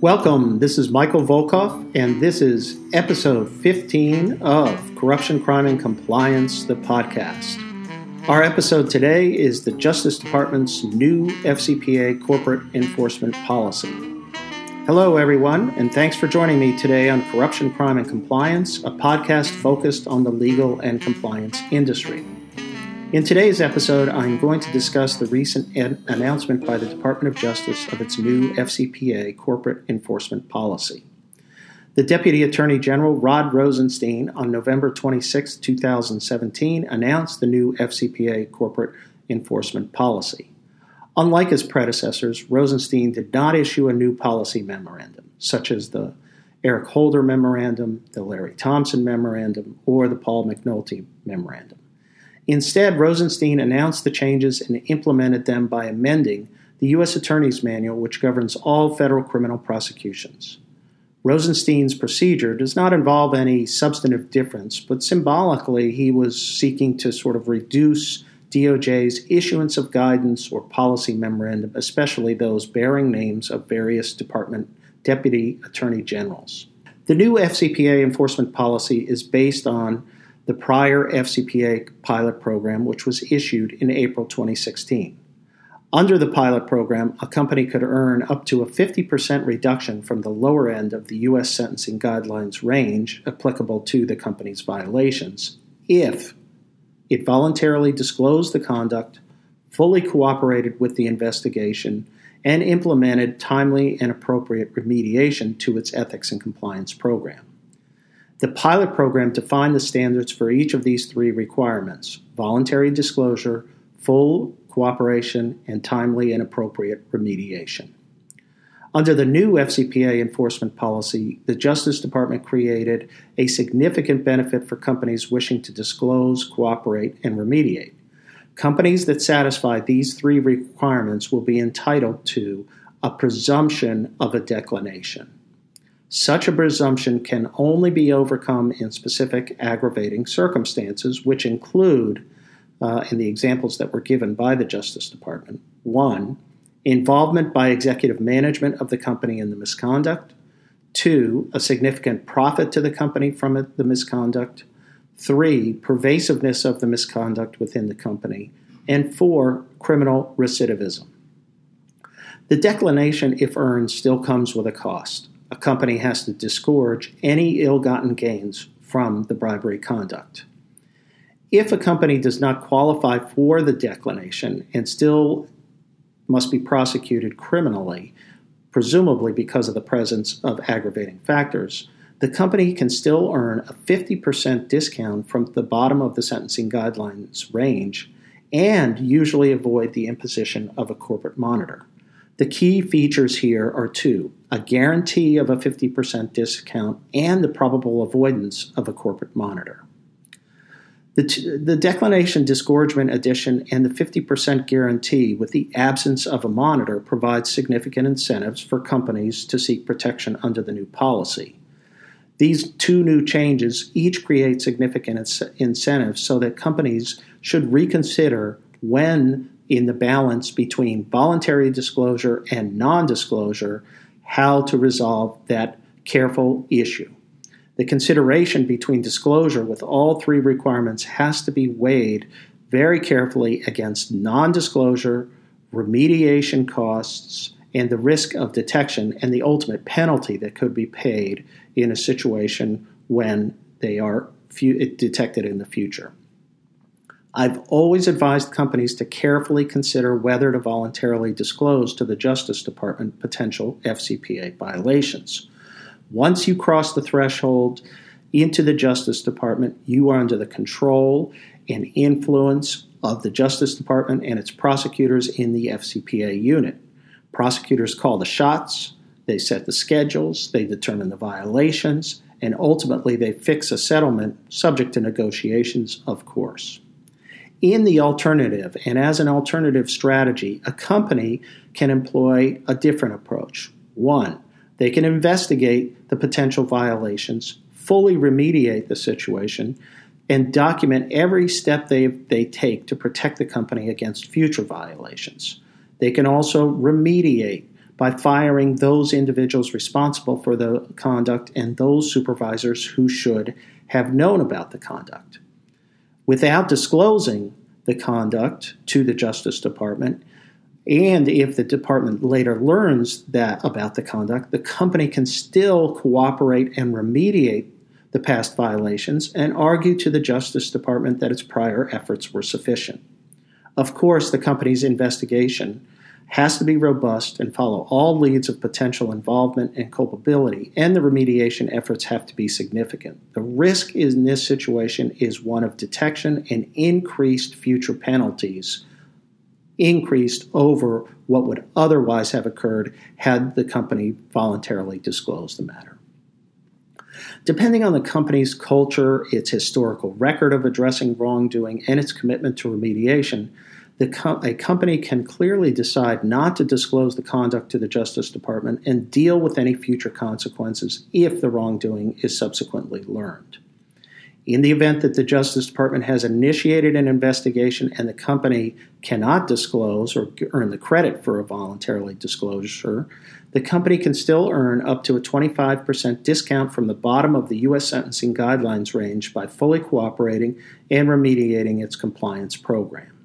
Welcome. This is Michael Volkov, and this is episode 15 of Corruption, Crime, and Compliance, the podcast. Our episode today is the Justice Department's new FCPA corporate enforcement policy. Hello, everyone, and thanks for joining me today on Corruption, Crime, and Compliance, a podcast focused on the legal and compliance industry. In today's episode, I'm going to discuss the recent an- announcement by the Department of Justice of its new FCPA corporate enforcement policy. The Deputy Attorney General Rod Rosenstein on November 26, 2017, announced the new FCPA corporate enforcement policy. Unlike his predecessors, Rosenstein did not issue a new policy memorandum, such as the Eric Holder Memorandum, the Larry Thompson Memorandum, or the Paul McNulty Memorandum. Instead, Rosenstein announced the changes and implemented them by amending the U.S. Attorney's Manual, which governs all federal criminal prosecutions. Rosenstein's procedure does not involve any substantive difference, but symbolically, he was seeking to sort of reduce DOJ's issuance of guidance or policy memorandum, especially those bearing names of various department deputy attorney generals. The new FCPA enforcement policy is based on the prior FCPA pilot program, which was issued in April 2016. Under the pilot program, a company could earn up to a 50% reduction from the lower end of the U.S. sentencing guidelines range applicable to the company's violations if it voluntarily disclosed the conduct, fully cooperated with the investigation, and implemented timely and appropriate remediation to its ethics and compliance program. The pilot program defined the standards for each of these three requirements voluntary disclosure, full cooperation, and timely and appropriate remediation. Under the new FCPA enforcement policy, the Justice Department created a significant benefit for companies wishing to disclose, cooperate, and remediate. Companies that satisfy these three requirements will be entitled to a presumption of a declination. Such a presumption can only be overcome in specific aggravating circumstances, which include, uh, in the examples that were given by the Justice Department, one, involvement by executive management of the company in the misconduct, two, a significant profit to the company from it, the misconduct, three, pervasiveness of the misconduct within the company, and four, criminal recidivism. The declination, if earned, still comes with a cost. A company has to disgorge any ill gotten gains from the bribery conduct. If a company does not qualify for the declination and still must be prosecuted criminally, presumably because of the presence of aggravating factors, the company can still earn a 50% discount from the bottom of the sentencing guidelines range and usually avoid the imposition of a corporate monitor. The key features here are two a guarantee of a 50% discount and the probable avoidance of a corporate monitor. The, t- the declination disgorgement addition and the 50% guarantee with the absence of a monitor provides significant incentives for companies to seek protection under the new policy. These two new changes each create significant ins- incentives so that companies should reconsider when, in the balance between voluntary disclosure and non disclosure, how to resolve that careful issue. The consideration between disclosure with all three requirements has to be weighed very carefully against non disclosure, remediation costs, and the risk of detection and the ultimate penalty that could be paid in a situation when they are detected in the future. I've always advised companies to carefully consider whether to voluntarily disclose to the Justice Department potential FCPA violations. Once you cross the threshold into the Justice Department, you are under the control and influence of the Justice Department and its prosecutors in the FCPA unit. Prosecutors call the shots, they set the schedules, they determine the violations, and ultimately they fix a settlement subject to negotiations, of course. In the alternative, and as an alternative strategy, a company can employ a different approach. One, they can investigate the potential violations, fully remediate the situation, and document every step they, they take to protect the company against future violations. They can also remediate by firing those individuals responsible for the conduct and those supervisors who should have known about the conduct. Without disclosing the conduct to the Justice Department, and if the department later learns that about the conduct, the company can still cooperate and remediate the past violations and argue to the Justice Department that its prior efforts were sufficient. Of course, the company's investigation has to be robust and follow all leads of potential involvement and culpability, and the remediation efforts have to be significant. The risk in this situation is one of detection and increased future penalties, increased over what would otherwise have occurred had the company voluntarily disclosed the matter. Depending on the company's culture, its historical record of addressing wrongdoing, and its commitment to remediation, a company can clearly decide not to disclose the conduct to the Justice Department and deal with any future consequences if the wrongdoing is subsequently learned. In the event that the Justice Department has initiated an investigation and the company cannot disclose or earn the credit for a voluntarily disclosure, the company can still earn up to a 25% discount from the bottom of the U.S. sentencing guidelines range by fully cooperating and remediating its compliance program.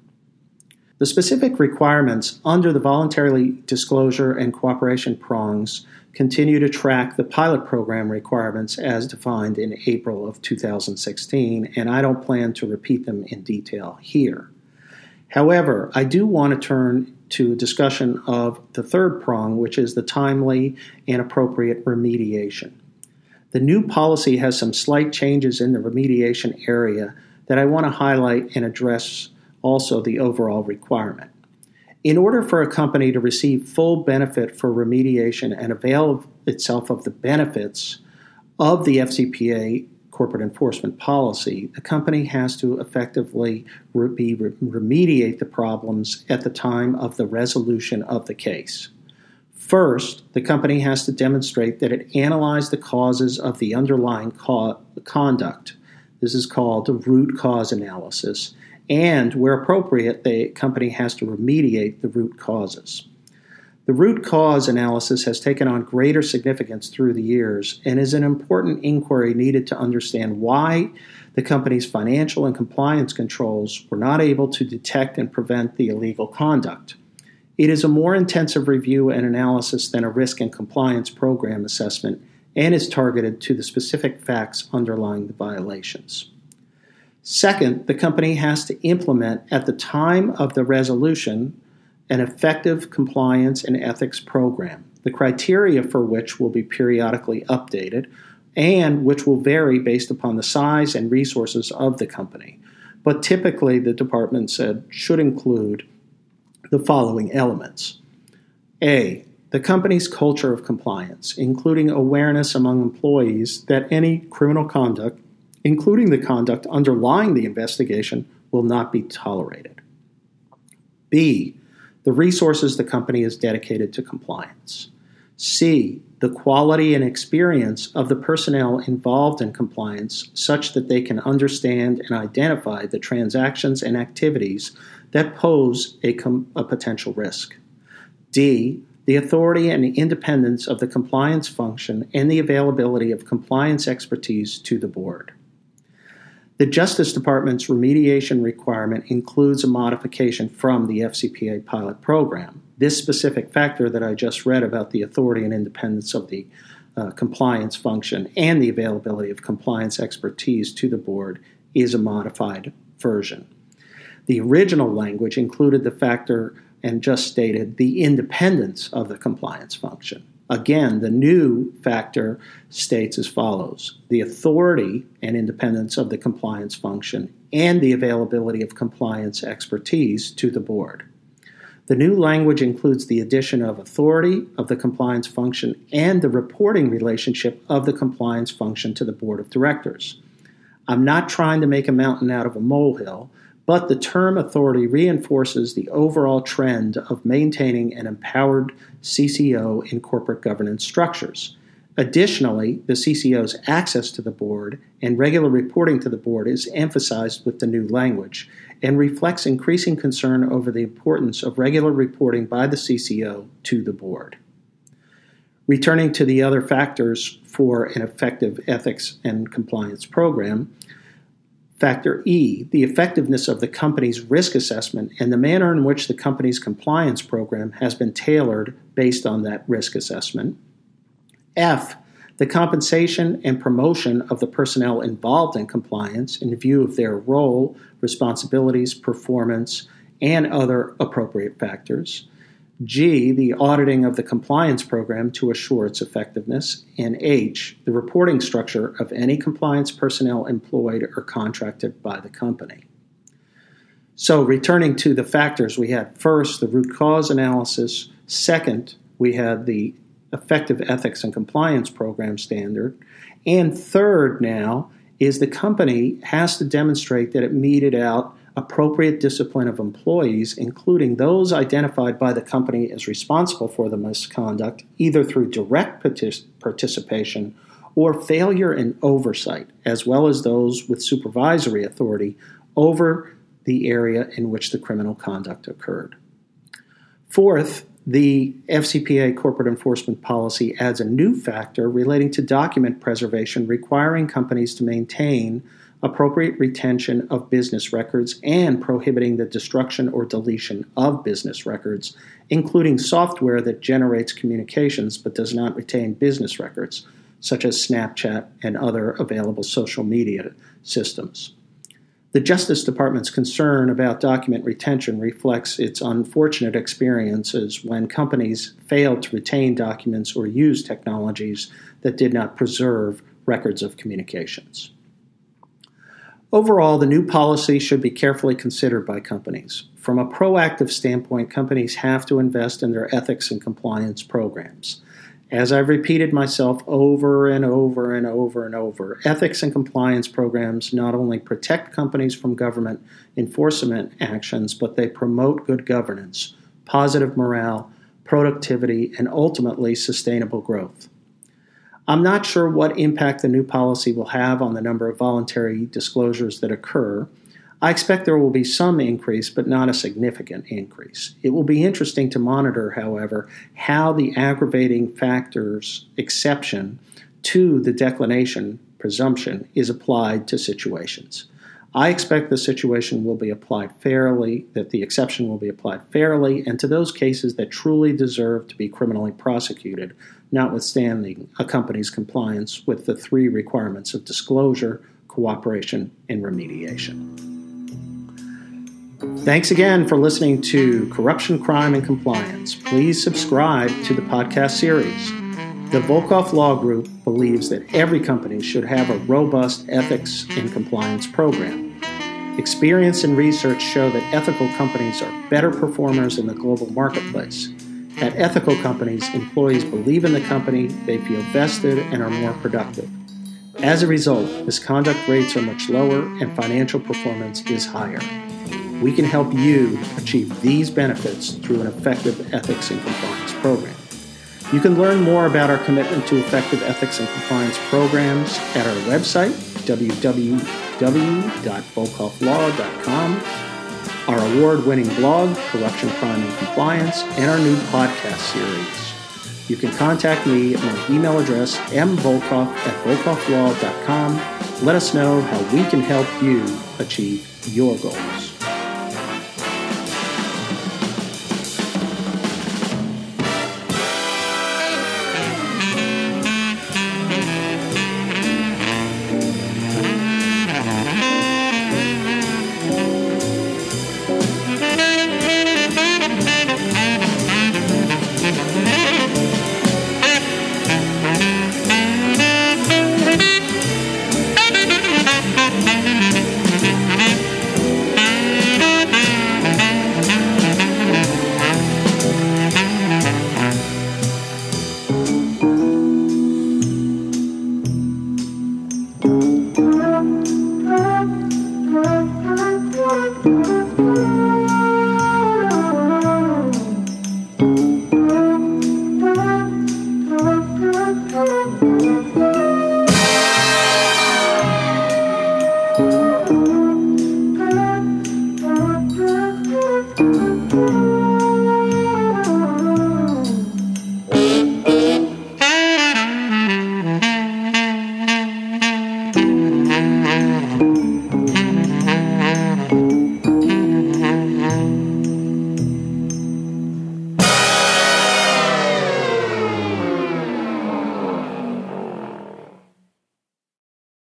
The specific requirements under the voluntary disclosure and cooperation prongs continue to track the pilot program requirements as defined in April of 2016, and I don't plan to repeat them in detail here. However, I do want to turn to a discussion of the third prong, which is the timely and appropriate remediation. The new policy has some slight changes in the remediation area that I want to highlight and address also the overall requirement. In order for a company to receive full benefit for remediation and avail itself of the benefits of the FCPA corporate enforcement policy, the company has to effectively re- remediate the problems at the time of the resolution of the case. First, the company has to demonstrate that it analyzed the causes of the underlying co- conduct. This is called root cause analysis and where appropriate, the company has to remediate the root causes. The root cause analysis has taken on greater significance through the years and is an important inquiry needed to understand why the company's financial and compliance controls were not able to detect and prevent the illegal conduct. It is a more intensive review and analysis than a risk and compliance program assessment and is targeted to the specific facts underlying the violations. Second, the company has to implement at the time of the resolution an effective compliance and ethics program, the criteria for which will be periodically updated and which will vary based upon the size and resources of the company. But typically, the department said should include the following elements A. The company's culture of compliance, including awareness among employees that any criminal conduct including the conduct underlying the investigation, will not be tolerated. B. The resources the company is dedicated to compliance. C. The quality and experience of the personnel involved in compliance such that they can understand and identify the transactions and activities that pose a, com- a potential risk. D. The authority and independence of the compliance function and the availability of compliance expertise to the board. The Justice Department's remediation requirement includes a modification from the FCPA pilot program. This specific factor that I just read about the authority and independence of the uh, compliance function and the availability of compliance expertise to the board is a modified version. The original language included the factor and just stated the independence of the compliance function. Again, the new factor states as follows the authority and independence of the compliance function and the availability of compliance expertise to the board. The new language includes the addition of authority of the compliance function and the reporting relationship of the compliance function to the board of directors. I'm not trying to make a mountain out of a molehill, but the term authority reinforces the overall trend of maintaining an empowered CCO in corporate governance structures. Additionally, the CCO's access to the board and regular reporting to the board is emphasized with the new language and reflects increasing concern over the importance of regular reporting by the CCO to the board. Returning to the other factors for an effective ethics and compliance program, Factor E, the effectiveness of the company's risk assessment and the manner in which the company's compliance program has been tailored based on that risk assessment. F, the compensation and promotion of the personnel involved in compliance in view of their role, responsibilities, performance, and other appropriate factors. G, the auditing of the compliance program to assure its effectiveness. And H, the reporting structure of any compliance personnel employed or contracted by the company. So, returning to the factors, we had first the root cause analysis, second, we had the effective ethics and compliance program standard. And third, now, is the company has to demonstrate that it meted out appropriate discipline of employees, including those identified by the company as responsible for the misconduct, either through direct partic- participation or failure in oversight, as well as those with supervisory authority over the area in which the criminal conduct occurred. Fourth, the FCPA corporate enforcement policy adds a new factor relating to document preservation, requiring companies to maintain appropriate retention of business records and prohibiting the destruction or deletion of business records, including software that generates communications but does not retain business records, such as Snapchat and other available social media systems. The Justice Department's concern about document retention reflects its unfortunate experiences when companies failed to retain documents or use technologies that did not preserve records of communications. Overall, the new policy should be carefully considered by companies. From a proactive standpoint, companies have to invest in their ethics and compliance programs. As I've repeated myself over and over and over and over, ethics and compliance programs not only protect companies from government enforcement actions, but they promote good governance, positive morale, productivity, and ultimately sustainable growth. I'm not sure what impact the new policy will have on the number of voluntary disclosures that occur, I expect there will be some increase, but not a significant increase. It will be interesting to monitor, however, how the aggravating factors exception to the declination presumption is applied to situations. I expect the situation will be applied fairly, that the exception will be applied fairly, and to those cases that truly deserve to be criminally prosecuted, notwithstanding a company's compliance with the three requirements of disclosure, cooperation, and remediation. Thanks again for listening to Corruption, Crime, and Compliance. Please subscribe to the podcast series. The Volkov Law Group believes that every company should have a robust ethics and compliance program. Experience and research show that ethical companies are better performers in the global marketplace. At ethical companies, employees believe in the company, they feel vested, and are more productive. As a result, misconduct rates are much lower and financial performance is higher we can help you achieve these benefits through an effective ethics and compliance program. You can learn more about our commitment to effective ethics and compliance programs at our website, www.volkovlaw.com, our award winning blog, Corruption, Crime, and Compliance, and our new podcast series. You can contact me at my email address, mvolkov at volkovlaw.com. Let us know how we can help you achieve your goals.